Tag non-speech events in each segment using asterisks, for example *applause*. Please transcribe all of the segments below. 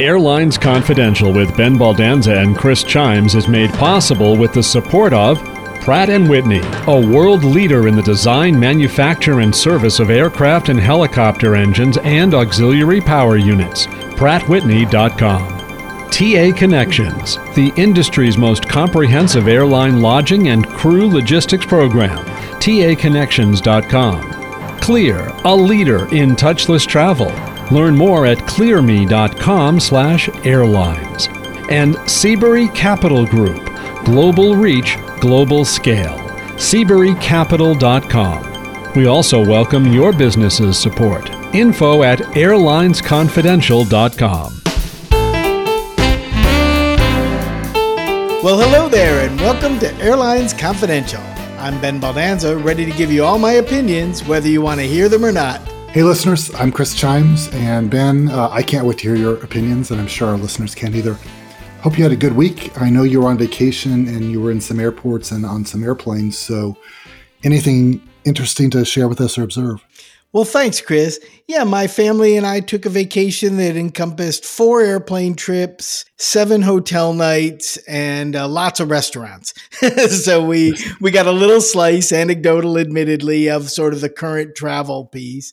Airlines Confidential with Ben Baldanza and Chris Chiames is made possible with the support of Pratt & Whitney, a world leader in the design, manufacture, and service of aircraft and helicopter engines and auxiliary power units. PrattWhitney.com. TA Connections, the industry's most comprehensive airline lodging and crew logistics program. TAConnections.com. Clear, a leader in touchless travel. Learn more at clearme.com/airlines. And Seabury Capital Group, global reach, global scale. SeaburyCapital.com. We also welcome your business's support. Info at airlinesconfidential.com. Well, hello there, and welcome to Airlines Confidential. I'm Ben Baldanza, ready to give you all my opinions, whether you want to hear them or not. Hey, listeners, I'm Chris Chiames, and Ben, uh, I can't wait to hear your opinions, and I'm sure our listeners can't either. Hope you had a good week. I know you were on vacation and you were in some airports and on some airplanes, so anything interesting to share with us or observe? Well, thanks, Chris. Yeah, my family and I took a vacation that encompassed four airplane trips, seven hotel nights, and uh, lots of restaurants. *laughs* so we we got a little slice, anecdotal, admittedly, of sort of the current travel piece.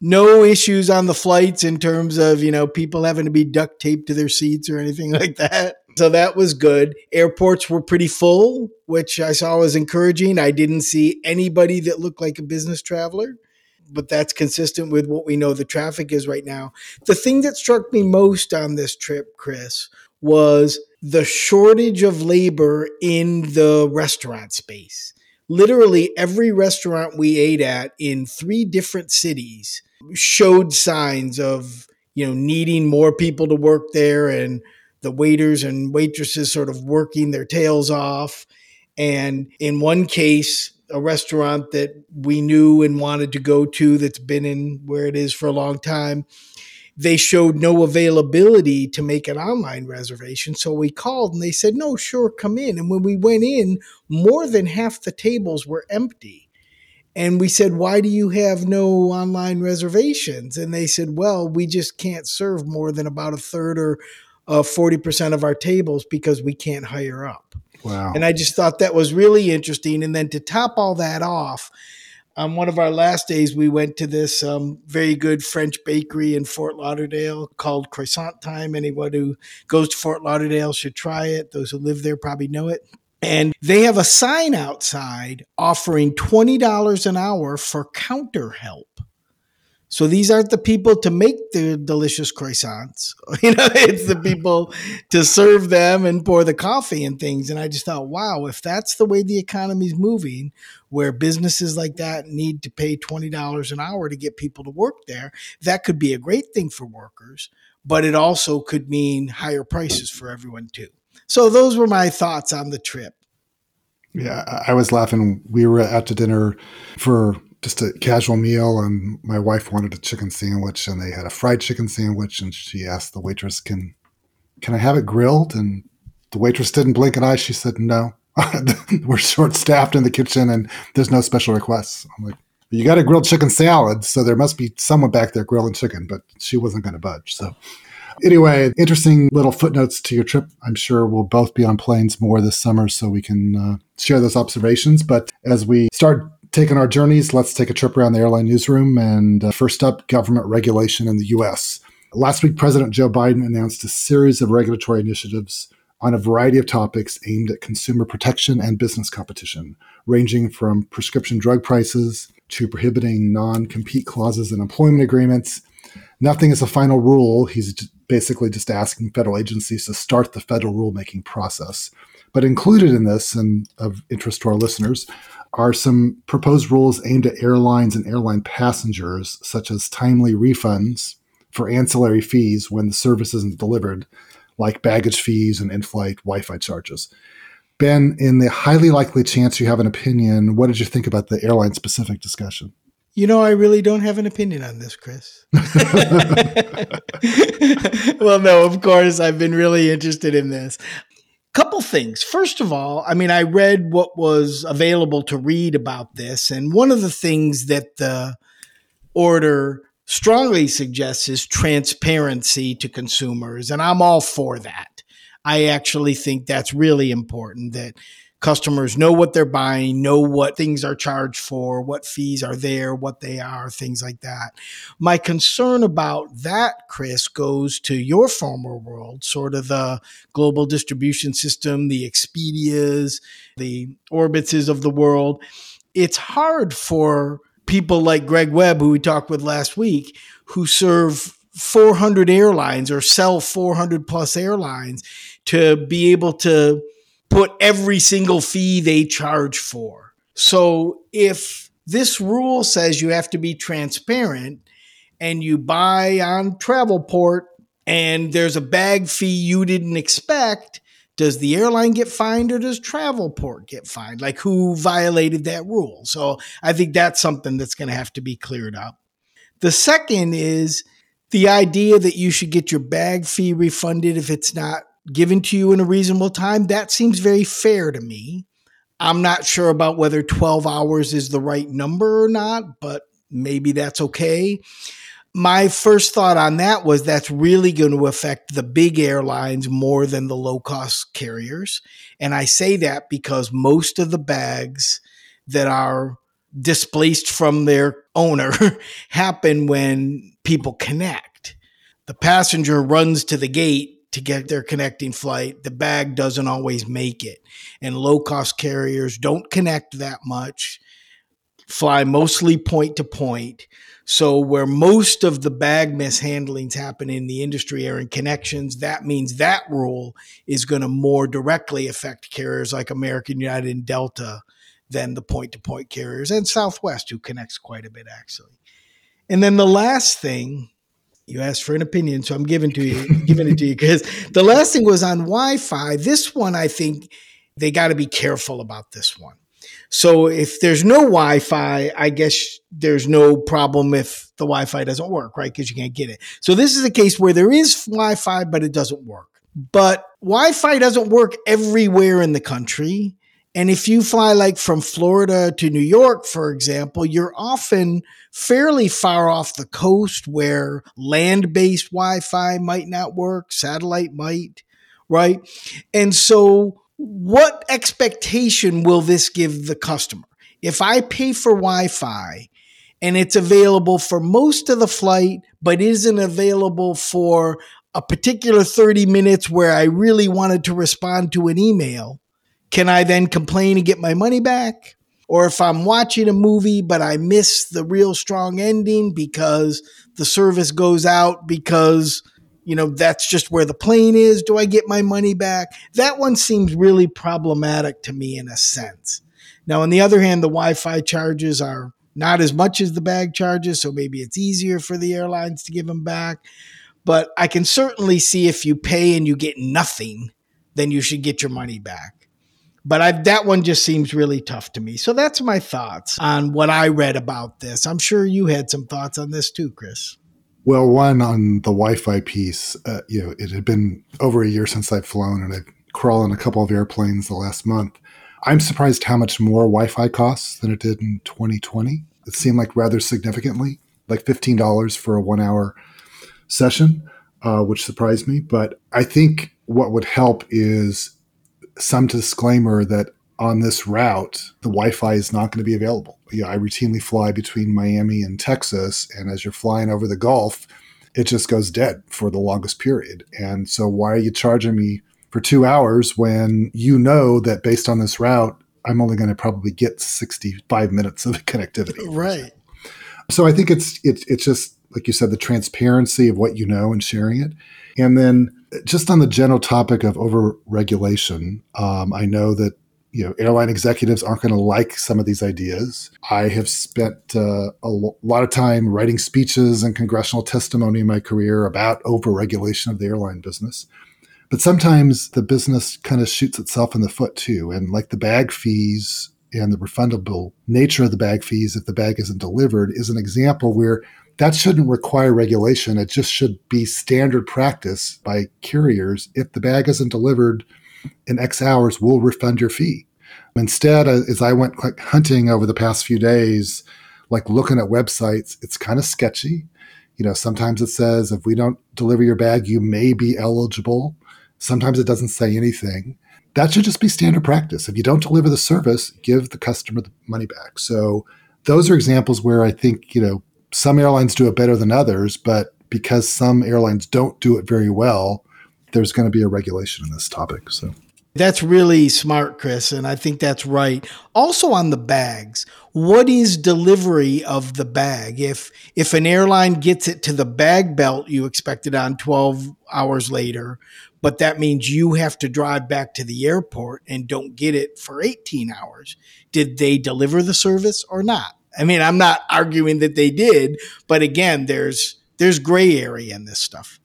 No issues on the flights in terms of you know people having to be duct taped to their seats or anything *laughs* like that. So that was good. Airports were pretty full, which I saw was encouraging. I didn't see anybody that looked like a business traveler but that's consistent with what we know the traffic is right now. The thing that struck me most on this trip, Chris, was the shortage of labor in the restaurant space. Literally every restaurant we ate at in three different cities showed signs of, you know, needing more people to work there and the waiters and waitresses sort of working their tails off. And in one case, a restaurant that we knew and wanted to go to that's been in where it is for a long time. They showed no availability to make an online reservation. So we called and they said, no, sure, come in. And when we went in, more than half the tables were empty. And we said, why do you have no online reservations? And they said, well, we just can't serve more than about a third or uh, 40% of our tables because we can't hire up. Wow. And I just thought that was really interesting. And then to top all that off, on um, one of our last days, we went to this um, very good French bakery in Fort Lauderdale called Croissant Time. Anyone who goes to Fort Lauderdale should try it. Those who live there probably know it. And they have a sign outside offering $20 an hour for counter help. So these aren't the people to make the delicious croissants. *laughs* You know, it's the people to serve them and pour the coffee and things. And I just thought, wow, if that's the way the economy is moving, where businesses like that need to pay $20 an hour to get people to work there, that could be a great thing for workers, but it also could mean higher prices for everyone too. So those were my thoughts on the trip. Yeah, I was laughing. We were out to dinner for just a casual meal and my wife wanted a chicken sandwich and they had a fried chicken sandwich and she asked the waitress can can i have it grilled? And the waitress didn't blink an eye. She said no. *laughs* We're short staffed in the kitchen and there's no special requests. I'm like you got a grilled chicken salad so there must be someone back there grilling chicken but she wasn't going to budge so anyway interesting little footnotes to your trip i'm sure we'll both be on planes more this summer so we can uh, share those observations but as we start taking our journeys, let's take a trip around the airline newsroom. And uh, first up, government regulation in the US. Last week, President Joe Biden announced a series of regulatory initiatives on a variety of topics aimed at consumer protection and business competition, ranging from prescription drug prices to prohibiting non compete clauses in employment agreements. Nothing is a final rule. He's basically just asking federal agencies to start the federal rulemaking process. But included in this, and of interest to our listeners, are some proposed rules aimed at airlines and airline passengers, such as timely refunds for ancillary fees when the service isn't delivered, like baggage fees and in flight Wi Fi charges. Ben, in the highly likely chance you have an opinion, what did you think about the airline specific discussion? You know, I really don't have an opinion on this, Chris. *laughs* *laughs* well, no, of course, I've been really interested in this couple things. First of all, I mean, I read what was available to read about this, and one of the things that the order strongly suggests is transparency to consumers. And I'm all for that. I actually think that's really important that customers know what they're buying, know what things are charged for, what fees are there, what they are, things like that. My concern about that, Chris, goes to your former world, sort of the global distribution system, the Expedias, the Orbitses of the world. It's hard for people like Greg Webb, who we talked with last week, who serve 400 airlines or sell 400 plus airlines to be able to put every single fee they charge for. So if this rule says you have to be transparent and you buy on Travelport and there's a bag fee you didn't expect, does the airline get fined or does Travelport get fined? Like who violated that rule? So I think that's something that's going to have to be cleared up. The second is the idea that you should get your bag fee refunded if it's not given to you in a reasonable time, that seems very fair to me. I'm not sure about whether 12 hours is the right number or not, but maybe that's okay. My first thought on that was that's really going to affect the big airlines more than the low cost carriers. And I say that because most of the bags that are displaced from their owner *laughs* happen when people connect. The passenger runs to the gate to get their connecting flight. The bag doesn't always make it. And low cost carriers don't connect that much, fly mostly point to point. So, where most of the bag mishandlings happen in the industry are in connections, that means that rule is going to more directly affect carriers like American United and Delta than the point to point carriers and Southwest, who connects quite a bit actually. And then the last thing you asked for an opinion, so I'm giving to you, giving it to you because the last thing was on Wi-Fi. This one, I think they got to be careful about this one. So if there's no Wi-Fi, I guess there's no problem if the Wi-Fi doesn't work, right? Because you can't get it. So this is a case where there is Wi-Fi, but it doesn't work. But Wi-Fi doesn't work everywhere in the country. And if you fly like from Florida to New York, for example, you're often fairly far off the coast where land based Wi Fi might not work, satellite might, right? And so, what expectation will this give the customer? If I pay for Wi Fi and it's available for most of the flight, but isn't available for a particular 30 minutes where I really wanted to respond to an email, can I then complain and get my money back? Or if I'm watching a movie, but I miss the real strong ending because the service goes out because, you know, that's just where the plane is, do I get my money back? That one seems really problematic to me in a sense. Now, on the other hand, the Wi Fi charges are not as much as the bag charges, so maybe it's easier for the airlines to give them back. But I can certainly see if you pay and you get nothing, then you should get your money back but I, that one just seems really tough to me. So that's my thoughts on what I read about this. I'm sure you had some thoughts on this too, Chris. Well, one on the Wi-Fi piece, uh, you know, it had been over a year since I've flown, and I've crawled in a couple of airplanes the last month. I'm surprised how much more Wi-Fi costs than it did in 2020. It seemed like rather significantly, like $15 for a one-hour session, uh, which surprised me. But I think what would help is some disclaimer that on this route, the Wi-Fi is not going to be available. You know, I routinely fly between Miami and Texas, and as you're flying over the Gulf, it just goes dead for the longest period. And so, why are you charging me for two hours when you know that based on this route, I'm only going to probably get 65 minutes of *laughs* connectivity? Right. So I think it's it's it's just like you said, the transparency of what you know and sharing it, and then just on the general topic of overregulation, um, I know that you know airline executives aren't going to like some of these ideas. I have spent uh, a lo- lot of time writing speeches and congressional testimony in my career about overregulation of the airline business. But sometimes the business kind of shoots itself in the foot too, and like the bag fees and the refundable nature of the bag fees if the bag isn't delivered is an example where that shouldn't require regulation. It just should be standard practice by carriers. If the bag isn't delivered in X hours, we'll refund your fee. Instead, uh, as I went hunting over the past few days, like looking at websites, it's kind of sketchy. You know, sometimes it says if we don't deliver your bag, you may be eligible. Sometimes it doesn't say anything. That should just be standard practice. If you don't deliver the service, give the customer the money back. So those are examples where I think, you know, some airlines do it better than others, but because some airlines don't do it very well, there's going to be a regulation in this topic. So that's really smart, Chris, and I think that's right. Also on the bags, what is delivery of the bag? If if an airline gets it to the bag belt, you expect it on 12 hours later, but that means you have to drive back to the airport and don't get it for 18 hours. Did they deliver the service or not? I mean, I'm not arguing that they did, but again, there's there's gray area in this stuff.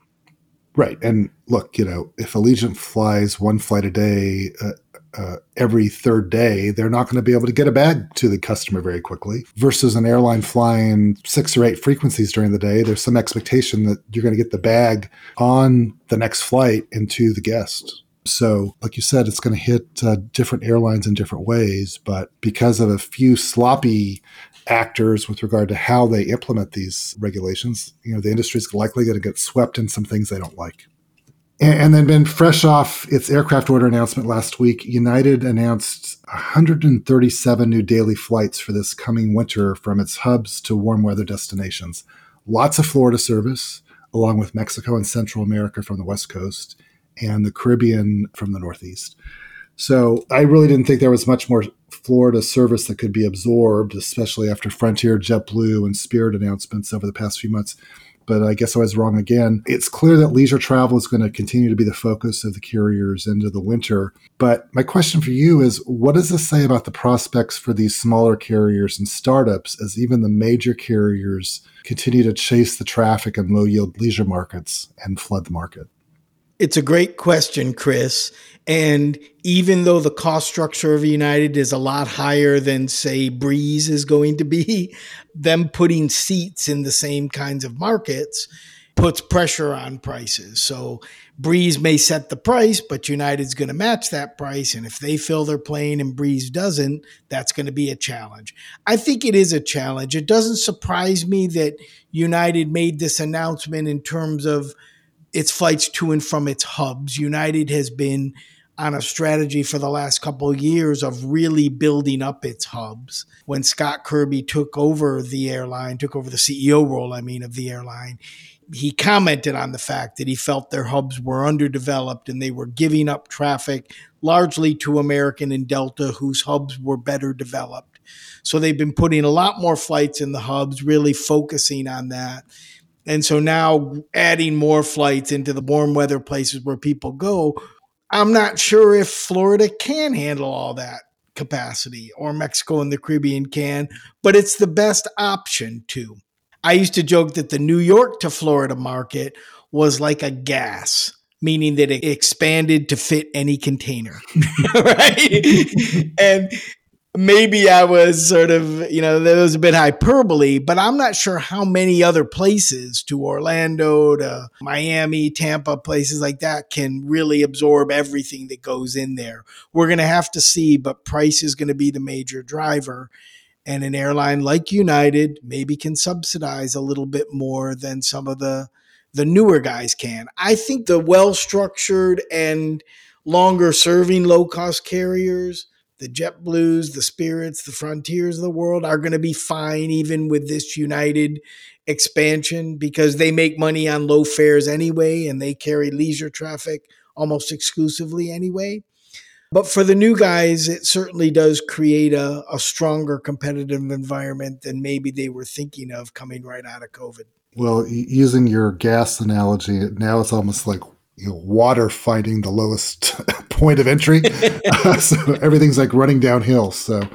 Right. And look, you know, if Allegiant flies one flight a day uh, uh, every third day, they're not going to be able to get a bag to the customer very quickly. Versus an airline flying six or eight frequencies during the day, there's some expectation that you're going to get the bag on the next flight into the guest. So, like you said, it's going to hit uh, different airlines in different ways. But because of a few sloppy actors with regard to how they implement these regulations. You know, the industry is likely going to get swept in some things they don't like. And, and then, been fresh off its aircraft order announcement last week, United announced 137 new daily flights for this coming winter from its hubs to warm weather destinations. Lots of Florida service, along with Mexico and Central America from the West Coast and the Caribbean from the Northeast. So I really didn't think there was much more Florida service that could be absorbed, especially after Frontier, JetBlue, and Spirit announcements over the past few months. But I guess I was wrong again. It's clear that leisure travel is going to continue to be the focus of the carriers into the winter. But my question for you is what does this say about the prospects for these smaller carriers and startups as even the major carriers continue to chase the traffic in low yield leisure markets and flood the market? It's a great question, Chris. And even though the cost structure of United is a lot higher than, say, Breeze is going to be, *laughs* them putting seats in the same kinds of markets puts pressure on prices. So Breeze may set the price, but United's going to match that price. And if they fill their plane and Breeze doesn't, that's going to be a challenge. I think it is a challenge. It doesn't surprise me that United made this announcement in terms of its flights to and from its hubs. United has been on a strategy for the last couple of years of really building up its hubs. When Scott Kirby took over the airline, took over the CEO role, I mean, of the airline, he commented on the fact that he felt their hubs were underdeveloped and they were giving up traffic largely to American and Delta, whose hubs were better developed. So they've been putting a lot more flights in the hubs, really focusing on that. And so now adding more flights into the warm weather places where people go I'm not sure if Florida can handle all that capacity or Mexico and the Caribbean can, but it's the best option too. I used to joke that the New York to Florida market was like a gas, meaning that it expanded to fit any container, *laughs* right? and maybe I was sort of, you know, that was a bit hyperbole, but I'm not sure how many other places to Orlando, to Miami, Tampa, places like that can really absorb everything that goes in there. We're going to have to see, but price is going to be the major driver. And an airline like United maybe can subsidize a little bit more than some of the the newer guys can. I think the well structured and longer serving low cost carriers the Jet Blues, the Spirits, the Frontiers of the world are going to be fine even with this United expansion because they make money on low fares anyway and they carry leisure traffic almost exclusively anyway. But for the new guys, it certainly does create a, a stronger competitive environment than maybe they were thinking of coming right out of COVID. Well, using your gas analogy, now it's almost like you know, water finding the lowest *laughs* point of entry. uh, *laughs* *laughs* so everything's like running downhill. So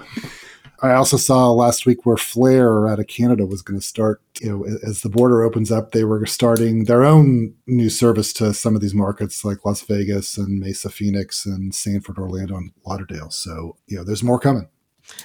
I also saw last week where Flair out of Canada was going to start, you know, as the border opens up, they were starting their own new service to some of these markets like Las Vegas and Mesa, Phoenix, and Sanford, Orlando, and Lauderdale. So, you know, there's more coming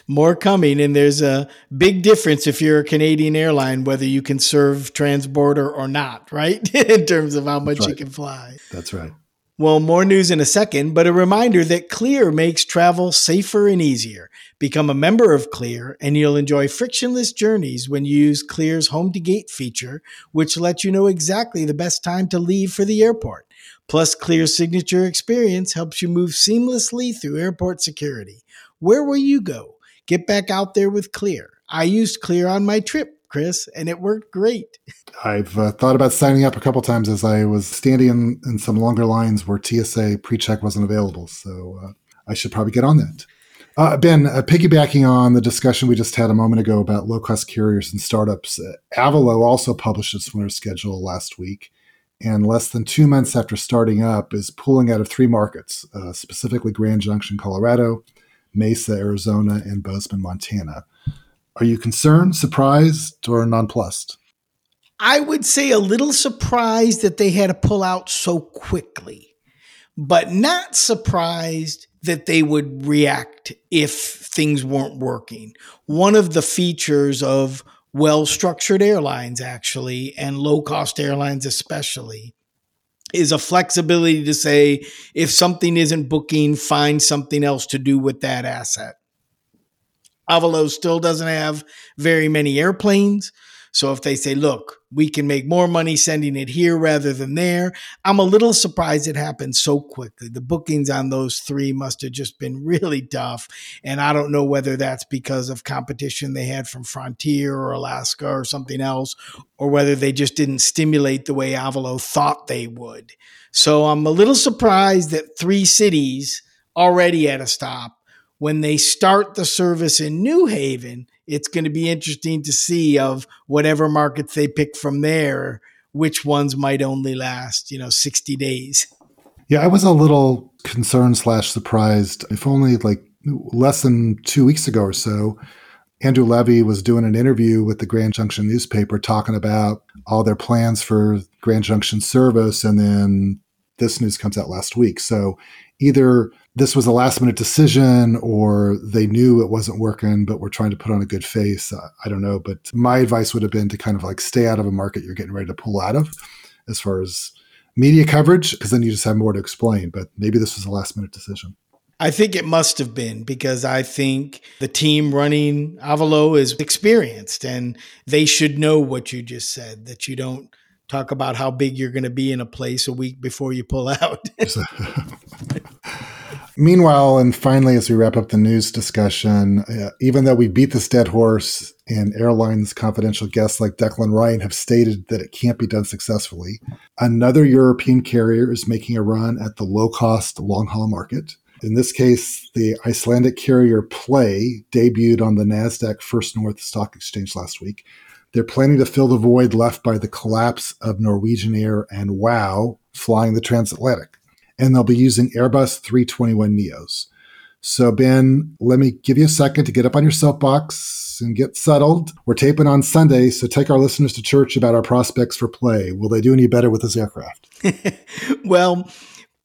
more coming and there's a big difference if you're a Canadian airline whether you can serve transborder or not *laughs* right in terms of how much right. you can fly that's right Well, more news in a second, but a reminder that Clear makes travel safer and easier. Become a member of Clear, and you'll enjoy frictionless journeys when you use Clear's Home to Gate feature, which lets you know exactly the best time to leave for the airport. Plus, Clear's signature experience helps you move seamlessly through airport security. Where will you go? Get back out there with Clear. I used Clear on my trip Chris, and it worked great. I've uh, thought about signing up a couple times as I was standing in, in some longer lines where TSA pre-check wasn't available. So uh, I should probably get on that. Uh, ben, uh, piggybacking on the discussion we just had a moment ago about low-cost carriers and startups, uh, Avelo also published its winter schedule last week, and less than two months after starting up, is pulling out of three markets, uh, specifically Grand Junction, Colorado, Mesa, Arizona, and Bozeman, Montana. Are you concerned, surprised, or nonplussed? I would say a little surprised that they had to pull out so quickly, but not surprised that they would react if things weren't working. One of the features of well structured airlines, actually, and low cost airlines, especially, is a flexibility to say if something isn't booking, find something else to do with that asset. Avelo still doesn't have very many airplanes. So if they say, look, we can make more money sending it here rather than there, I'm a little surprised it happened so quickly. The bookings on those three must have just been really tough. And I don't know whether that's because of competition they had from Frontier or Alaska or something else, or whether they just didn't stimulate the way Avelo thought they would. So I'm a little surprised that three cities already at a stop when they start the service in New Haven, it's going to be interesting to see of whatever markets they pick from there, which ones might only last, you know, 60 days. Yeah, I was a little concerned slash surprised. If only like less than two weeks ago or so, Andrew Levy was doing an interview with the Grand Junction newspaper talking about all their plans for Grand Junction service. And then this news comes out last week. So either this was a last minute decision or they knew it wasn't working but were trying to put on a good face uh, i don't know. But my advice would have been to kind of like stay out of a market you're getting ready to pull out of as far as media coverage because then you just have more to explain. But maybe this was a last minute decision. I think it must have been because I think the team running Avelo is experienced and they should know what you just said that you don't talk about how big you're going to be in a place a week before you pull out. *laughs* *laughs* Meanwhile, and finally, as we wrap up the news discussion, uh, even though we beat this dead horse and airlines confidential guests like Declan Ryan have stated that it can't be done successfully, another European carrier is making a run at the low cost long haul market. In this case, the Icelandic carrier Play debuted on the NASDAQ First North Stock Exchange last week. They're planning to fill the void left by the collapse of Norwegian Air and WOW flying the transatlantic and they'll be using Airbus 321 Neos. So, Ben, let me give you a second to get up on your soapbox and get settled. We're taping on Sunday, so take our listeners to church about our prospects for play. Will they do any better with this aircraft? *laughs* well,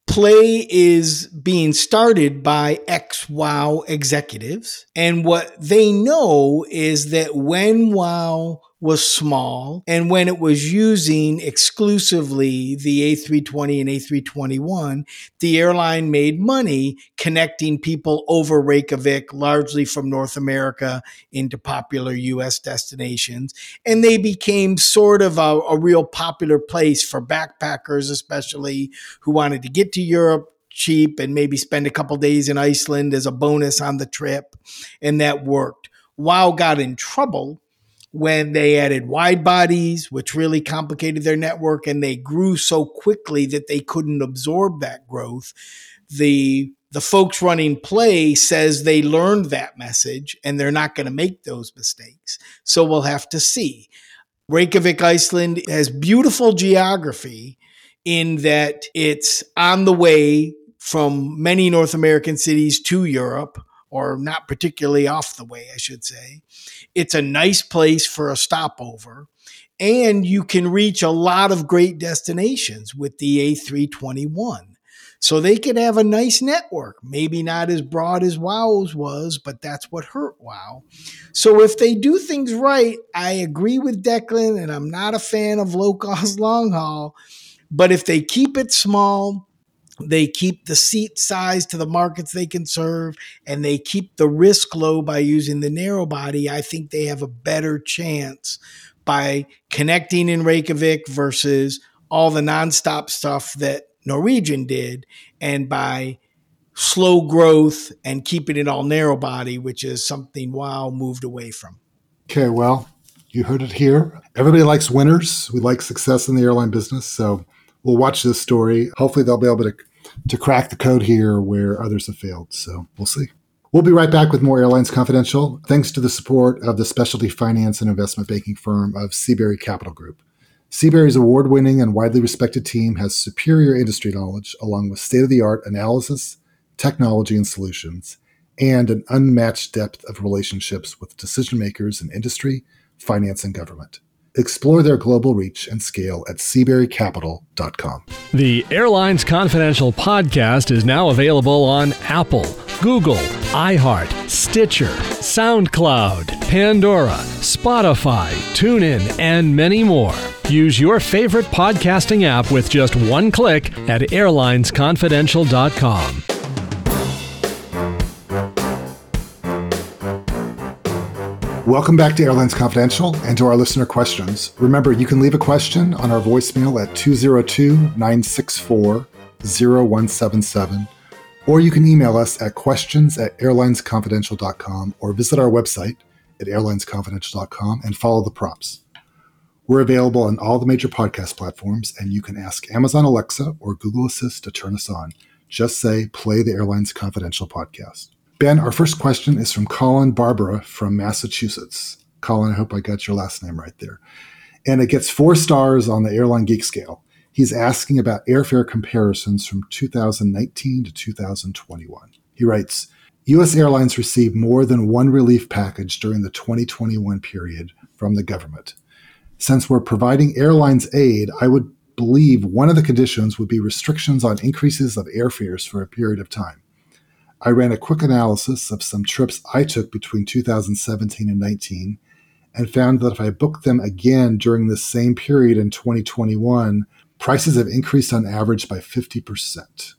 play is being started by ex WOW executives. And what they know is that when WOW was small. And when it was using exclusively the A320 and A321, the airline made money connecting people over Reykjavik, largely from North America into popular US destinations. And they became sort of a, a real popular place for backpackers, especially who wanted to get to Europe cheap and maybe spend a couple days in Iceland as a bonus on the trip. And that worked. WOW got in trouble when they added wide bodies, which really complicated their network, and they grew so quickly that they couldn't absorb that growth. The the folks running play says they learned that message and they're not going to make those mistakes. So we'll have to see. Reykjavik, Iceland has beautiful geography in that it's on the way from many North American cities to Europe, or not particularly off the way, I should say. It's a nice place for a stopover. And you can reach a lot of great destinations with the A321. So they could have a nice network, maybe not as broad as WOW's was, but that's what hurt WOW. So if they do things right, I agree with Declan, and I'm not a fan of low cost *laughs* long haul. But if they keep it small, they keep the seat size to the markets they can serve and they keep the risk low by using the narrow body, I think they have a better chance by connecting in Reykjavik versus all the nonstop stuff that Norwegian did and by slow growth and keeping it all narrow body, which is something WoW moved away from. Okay, well, you heard it here. Everybody likes winners. We like success in the airline business. So we'll watch this story. Hopefully, they'll be able to, to crack the code here where others have failed. So we'll see. We'll be right back with more Airlines Confidential, thanks to the support of the specialty finance and investment banking firm of Seabury Capital Group. Seabury's award winning and widely respected team has superior industry knowledge, along with state of the art analysis, technology, and solutions, and an unmatched depth of relationships with decision makers in industry, finance, and government. Explore their global reach and scale at SeaburyCapital.com. The Airlines Confidential podcast is now available on Apple, Google, iHeart, Stitcher, SoundCloud, Pandora, Spotify, TuneIn, and many more. Use your favorite podcasting app with just one click at airlinesconfidential.com. Welcome back to Airlines Confidential and to our listener questions. Remember, you can leave a question on our voicemail at 202 964 0177, or you can email us at questions at airlinesconfidential.com or visit our website at airlinesconfidential.com and follow the prompts. We're available on all the major podcast platforms, and you can ask Amazon Alexa or Google Assist to turn us on. Just say, play the Airlines Confidential podcast. Ben, our first question is from Colin Barbara from Massachusetts. Colin, I hope I got your last name right there. And it gets four stars on the Airline Geek scale. He's asking about airfare comparisons from 2019 to 2021. He writes U.S. airlines received more than one relief package during the 2021 period from the government. Since we're providing airlines aid, I would believe one of the conditions would be restrictions on increases of airfares for a period of time. I ran a quick analysis of some trips I took between 2017 and 19 and found that if I booked them again during the same period in 2021, prices have increased on average by 50%.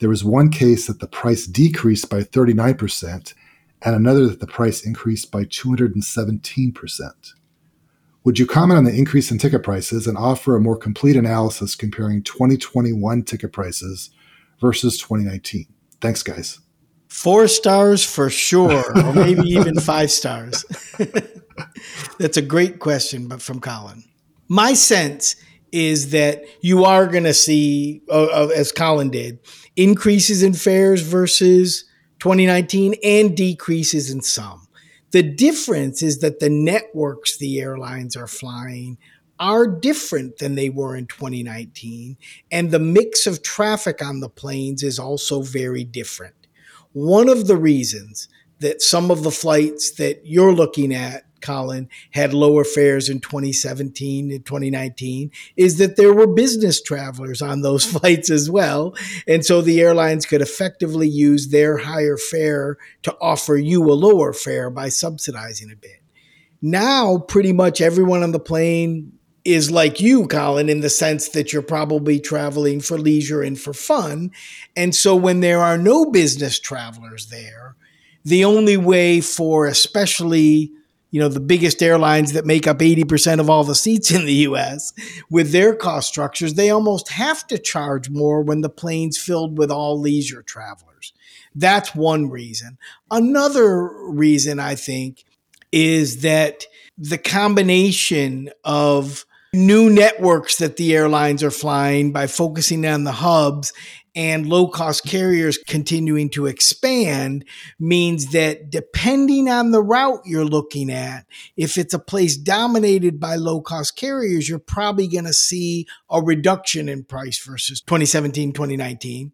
There was one case that the price decreased by 39% and another that the price increased by 217%. Would you comment on the increase in ticket prices and offer a more complete analysis comparing 2021 ticket prices versus 2019? Thanks, guys. Four stars for sure, or maybe even five stars. *laughs* That's a great question, but from Colin. My sense is that you are going to see, uh, uh, as Colin did, increases in fares versus 2019 and decreases in some. The difference is that the networks the airlines are flying are different than they were in 2019, and the mix of traffic on the planes is also very different. One of the reasons that some of the flights that you're looking at, Colin, had lower fares in 2017 and 2019 is that there were business travelers on those *laughs* flights as well. And so the airlines could effectively use their higher fare to offer you a lower fare by subsidizing a bit. Now, pretty much everyone on the plane is like you, Colin, in the sense that you're probably traveling for leisure and for fun. And so when there are no business travelers there, the only way for especially you know the biggest airlines that make up 80% of all the seats in the US with their cost structures they almost have to charge more when the plane's filled with all leisure travelers that's one reason another reason i think is that the combination of new networks that the airlines are flying by focusing on the hubs and low cost carriers continuing to expand means that depending on the route you're looking at, if it's a place dominated by low cost carriers, you're probably going to see a reduction in price versus 2017, 2019.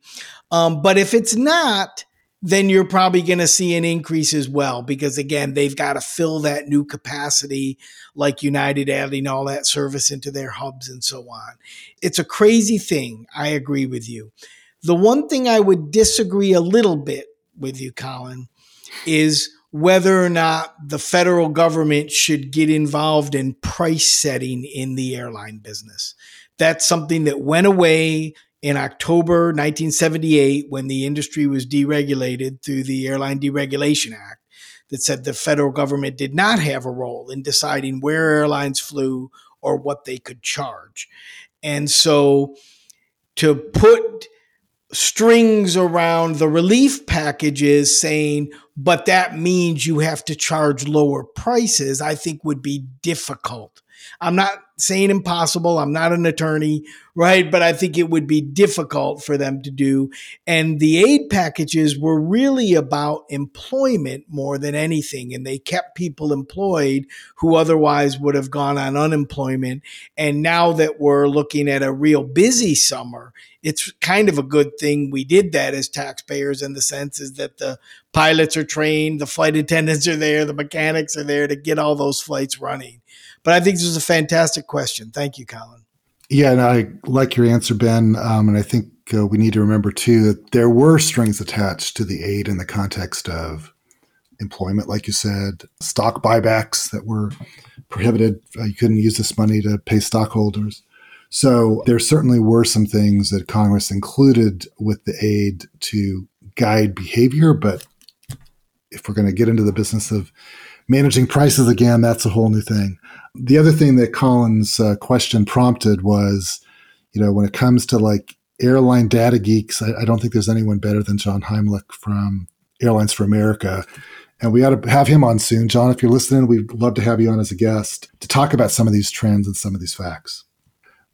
Um, but if it's not, then you're probably going to see an increase as well because again they've got to fill that new capacity like united adding all that service into their hubs and so on. It's a crazy thing i agree with you. The one thing i would disagree a little bit with you colin is whether or not the federal government should get involved in price setting in the airline business. That's something that went away in October 1978 when the industry was deregulated through the Airline Deregulation Act that said the federal government did not have a role in deciding where airlines flew or what they could charge. And so to put strings around the relief packages saying, but that means you have to charge lower prices, I think would be difficult. I'm not saying impossible. I'm not an attorney, right? But I think it would be difficult for them to do. And the aid packages were really about employment more than anything. And they kept people employed who otherwise would have gone on unemployment. And now that we're looking at a real busy summer, it's kind of a good thing we did that as taxpayers in the sense is that the pilots are trained, the flight attendants are there, the mechanics are there to get all those flights running. But I think this is a fantastic question. Thank you, Colin. Yeah, and I like your answer, Ben. Um, and I think uh, we need to remember too that there were strings attached to the aid in the context of employment, like you said, stock buybacks that were prohibited. Uh, you couldn't use this money to pay stockholders. So there certainly were some things that Congress included with the aid to guide behavior. But if we're going to get into the business of managing prices again, that's a whole new thing. The other thing that Colin's uh, question prompted was, you know, when it comes to like airline data geeks, I, I don't think there's anyone better than John Heimlich from Airlines for America. And we ought to have him on soon. John, if you're listening, we'd love to have you on as a guest to talk about some of these trends and some of these facts.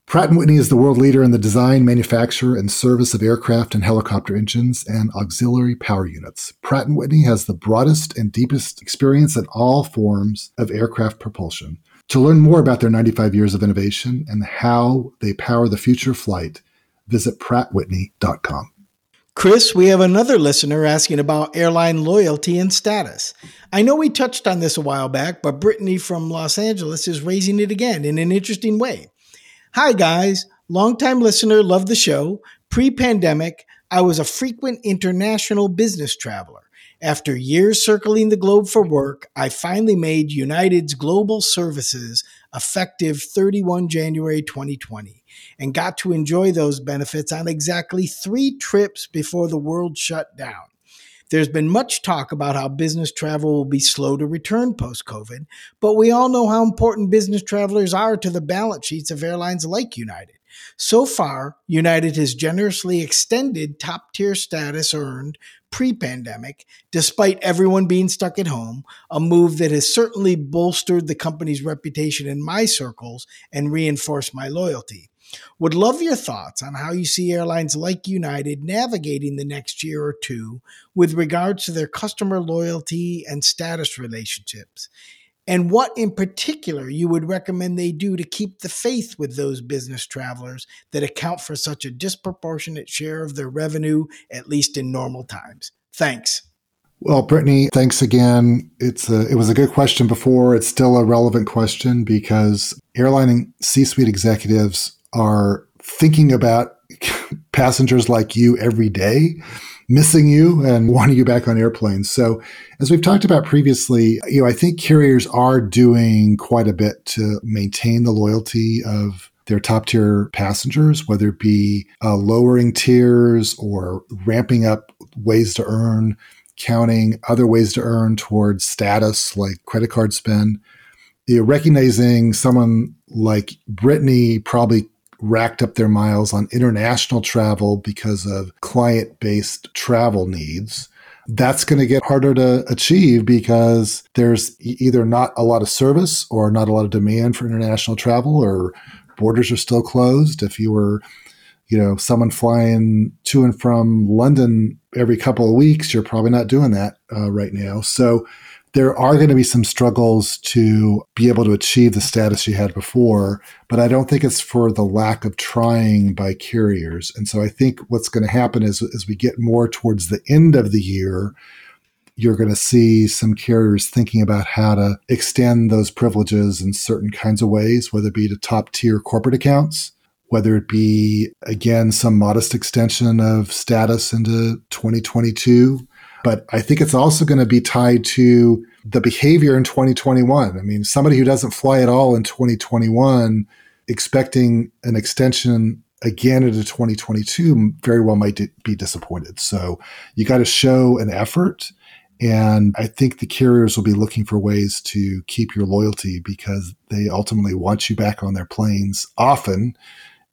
Pratt & Whitney is the world leader in the design, manufacture, and service of aircraft and helicopter engines and auxiliary power units. Pratt & Whitney has the broadest and deepest experience in all forms of aircraft propulsion. To learn more about their 95 years of innovation and how they power the future of flight, visit prattwhitney.com. Chris, we have another listener asking about airline loyalty and status. I know we touched on this a while back, but Brittany from Los Angeles is raising it again in an interesting way. Hi, guys. Longtime listener, love the show. Pre pandemic, I was a frequent international business traveler. After years circling the globe for work, I finally made United's global services effective 31 January 2020 and got to enjoy those benefits on exactly three trips before the world shut down. There's been much talk about how business travel will be slow to return post COVID, but we all know how important business travelers are to the balance sheets of airlines like United. So far, United has generously extended top tier status earned pre pandemic, despite everyone being stuck at home, a move that has certainly bolstered the company's reputation in my circles and reinforced my loyalty. Would love your thoughts on how you see airlines like United navigating the next year or two with regards to their customer loyalty and status relationships, and what in particular you would recommend they do to keep the faith with those business travelers that account for such a disproportionate share of their revenue, at least in normal times. Thanks. Well, Brittany, thanks again. It's a, it was a good question before. It's still a relevant question because airline and C-suite executives are thinking about *laughs* passengers like you every day missing you and *laughs* wanting you back on airplanes. So, as we've talked about previously, you know, I think carriers are doing quite a bit to maintain the loyalty of their top tier passengers, whether it be uh, lowering tiers or ramping up ways to earn, counting other ways to earn towards status like credit card spend. You know, recognizing someone like Brittany probably racked up their miles on international travel because of client based travel needs. That's going to get harder to achieve because there's either not a lot of service or not a lot of demand for international travel or borders are still closed. If you were, you know, someone flying to and from London every couple of weeks, you're probably not doing that uh, right now. So there are going to be some struggles to be able to achieve the status you had before, but I don't think it's for the lack of trying by carriers. And so I think what's going to happen is as we get more towards the end of the year, you're going to see some carriers thinking about how to extend those privileges in certain kinds of ways, whether it be to top tier corporate accounts, whether it be, again, some modest extension of status into 2022 but I think it's also going to be tied to the behavior in 2021. I mean, somebody who doesn't fly at all in 2021 expecting an extension again into 2022 very well might be disappointed. So you got to show an effort. And I think the carriers will be looking for ways to keep your loyalty because they ultimately want you back on their planes often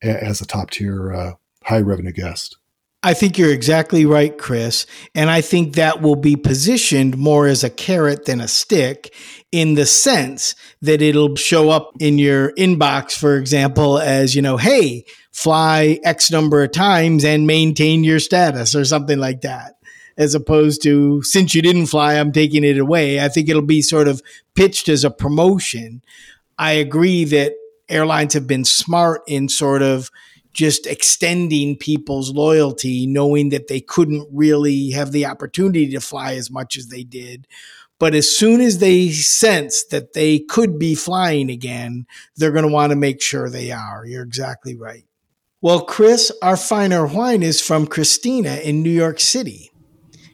as a top tier uh, high revenue guest. I think you're exactly right, Chris. And I think that will be positioned more as a carrot than a stick in the sense that it'll show up in your inbox, for example, as, you know, hey, fly X number of times and maintain your status or something like that. As opposed to, since you didn't fly, I'm taking it away. I think it'll be sort of pitched as a promotion. I agree that airlines have been smart in sort of just extending people's loyalty, knowing that they couldn't really have the opportunity to fly as much as they did. But as soon as they sense that they could be flying again, they're going to want to make sure they are. You're exactly right. Well, Chris, our finer wine is from Christina in New York City.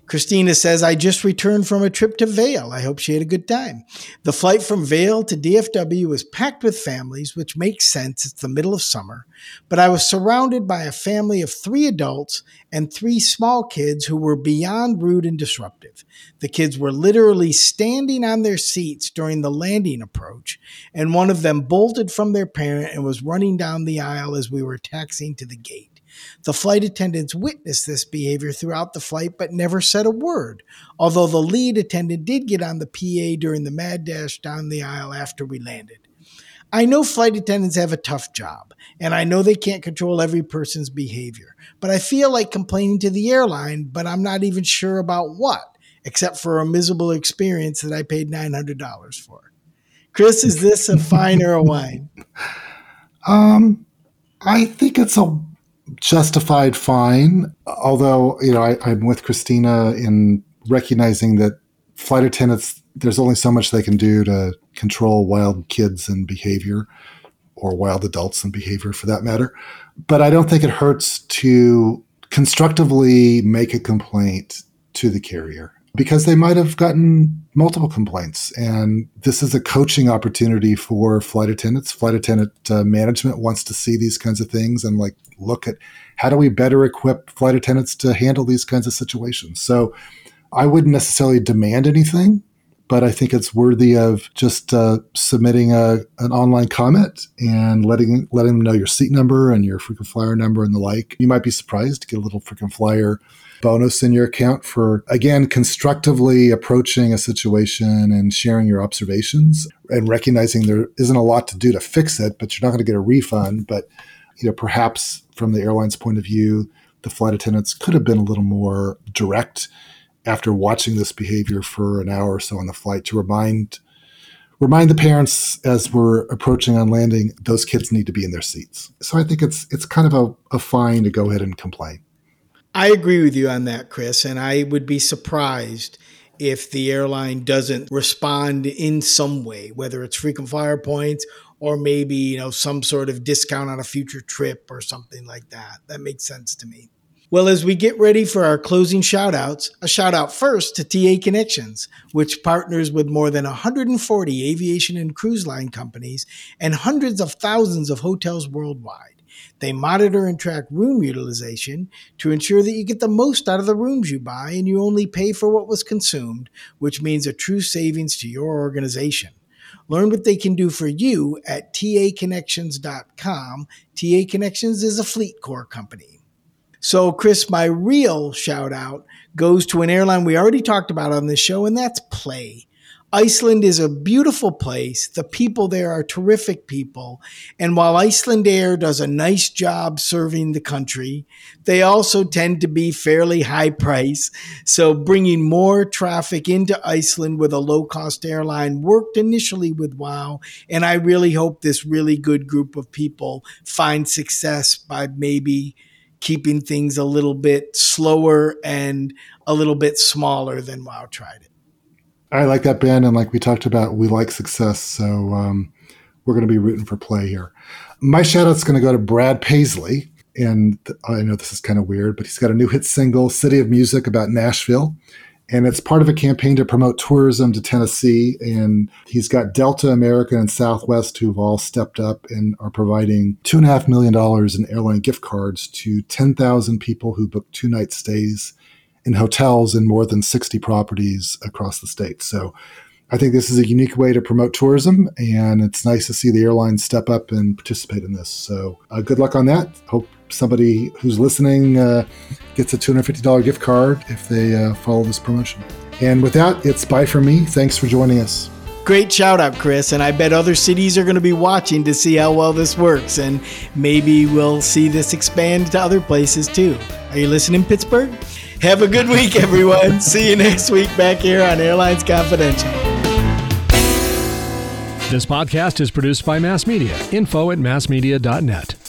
Christina says, I just returned from a trip to Vail. I hope she had a good time. The flight from Vail to DFW was packed with families, which makes sense. It's the middle of summer. But I was surrounded by a family of three adults and three small kids who were beyond rude and disruptive. The kids were literally standing on their seats during the landing approach, and one of them bolted from their parent and was running down the aisle as we were taxiing to the gate. The flight attendants witnessed this behavior throughout the flight but never said a word, although the lead attendant did get on the PA during the mad dash down the aisle after we landed. I know flight attendants have a tough job, and I know they can't control every person's behavior, but I feel like complaining to the airline, but I'm not even sure about what, except for a miserable experience that I paid $900 for. Chris, is this a fine or a wine? *laughs* Um, I think it's a justified fine. Although, you know, I, I'm with Christina in recognizing that flight attendants, there's only so much they can do to control wild kids and behavior or wild adults and behavior for that matter. But I don't think it hurts to constructively make a complaint to the carrier because they might have gotten multiple complaints. And this is a coaching opportunity for flight attendants. Flight attendant uh, management wants to see these kinds of things and like look at how do we better equip flight attendants to handle these kinds of situations. So I wouldn't necessarily demand anything, but I think it's worthy of just uh, submitting a, an online comment and letting letting them know your seat number and your frequent flyer number and the like. You might be surprised to get a little frequent flyer bonus in your account for, again, constructively approaching a situation and sharing your observations and recognizing there isn't a lot to do to fix it, but you're not going to get a refund. But, you know, perhaps from the airline's point of view, the flight attendants could have been a little more direct after watching this behavior for an hour or so on the flight to remind remind the parents as we're approaching on landing those kids need to be in their seats so i think it's it's kind of a, a fine to go ahead and complain I agree with you on that, Chris, and I would be surprised if the airline doesn't respond in some way, whether it's frequent flyer points or maybe, you know, some sort of discount on a future trip or something like that. That makes sense to me. Well, as we get ready for our closing shout outs, a shout out first to TA Connections, which partners with more than 140 aviation and cruise line companies and hundreds of thousands of hotels worldwide. They monitor and track room utilization to ensure that you get the most out of the rooms you buy and you only pay for what was consumed, which means a true savings to your organization. Learn what they can do for you at taconnections.com. TA Connections is a FleetCor company. So, Chris, my real shout out goes to an airline we already talked about on this show, and that's Play. Iceland is a beautiful place. The people there are terrific people. And while Icelandair does a nice job serving the country, they also tend to be fairly high price. So bringing more traffic into Iceland with a low cost airline worked initially with WOW. And I really hope this really good group of people find success by maybe keeping things a little bit slower and a little bit smaller than WOW tried it. I like that band, and like we talked about, we like success. So um, we're going to be rooting for play here. My shout out's going to go to Brad Paisley. And I know this is kind of weird, but he's got a new hit single, City of Music, about Nashville. and it's part of a campaign to promote tourism to Tennessee. And he's got Delta, American, and Southwest who've all stepped up and are providing two and a half million dollars in airline gift cards to 10,000 people who book two night stays in hotels in more than 60 properties across the state. So I think this is a unique way to promote tourism, and it's nice to see the airlines step up and participate in this. So, uh, good luck on that. Hope somebody who's listening uh, gets a $250 gift card if they uh, follow this promotion. And with that, it's bye from me. Thanks for joining us. Great shout out, Chris. And I bet other cities are going to be watching to see how well this works. And maybe we'll see this expand to other places too. Are you listening, Pittsburgh? Have a good week, everyone. *laughs* see you next week back here on Airlines Confidential. This podcast is produced by Mass Media. Info at massmedia.net.